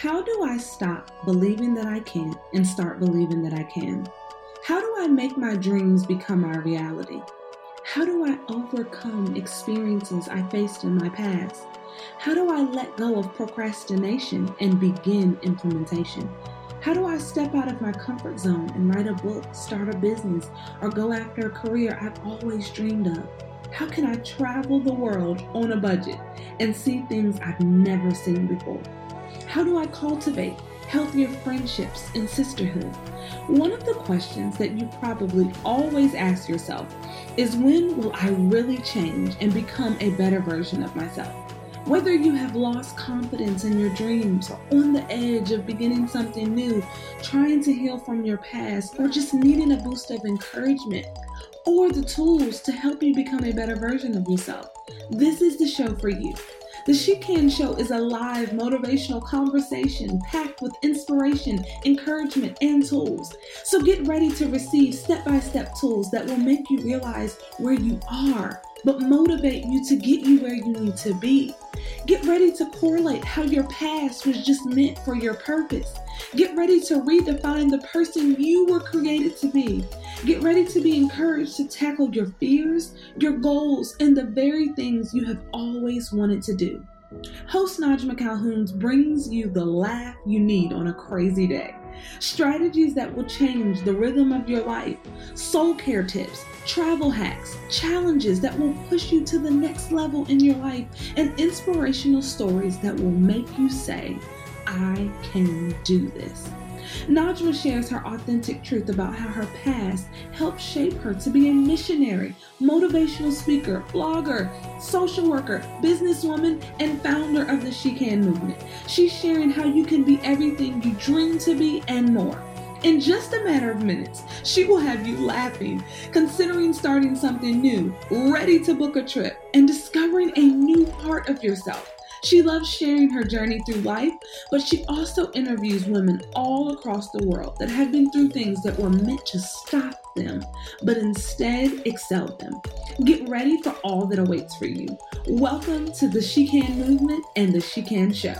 How do I stop believing that I can't and start believing that I can? How do I make my dreams become my reality? How do I overcome experiences I faced in my past? How do I let go of procrastination and begin implementation? How do I step out of my comfort zone and write a book, start a business, or go after a career I've always dreamed of? How can I travel the world on a budget and see things I've never seen before? How do I cultivate healthier friendships and sisterhood? One of the questions that you probably always ask yourself is when will I really change and become a better version of myself? Whether you have lost confidence in your dreams or on the edge of beginning something new, trying to heal from your past, or just needing a boost of encouragement, or the tools to help you become a better version of yourself, this is the show for you. The She Can Show is a live motivational conversation packed with inspiration, encouragement, and tools. So get ready to receive step by step tools that will make you realize where you are, but motivate you to get you where you need to be. Get ready to correlate how your past was just meant for your purpose. Get ready to redefine the person you were created to be. Get ready to be encouraged to tackle your fears, your goals, and the very things you have always wanted to do. Host Najma Calhoun brings you the laugh you need on a crazy day. Strategies that will change the rhythm of your life, soul care tips, travel hacks, challenges that will push you to the next level in your life, and inspirational stories that will make you say, I can do this. Najma shares her authentic truth about how her past helped shape her to be a missionary, motivational speaker, blogger, social worker, businesswoman, and founder of the She Can movement. She's sharing how you can be everything you dream to be and more. In just a matter of minutes, she will have you laughing, considering starting something new, ready to book a trip, and discovering a new part of yourself. She loves sharing her journey through life, but she also interviews women all across the world that have been through things that were meant to stop them, but instead excelled them. Get ready for all that awaits for you. Welcome to the She Can movement and the She Can show.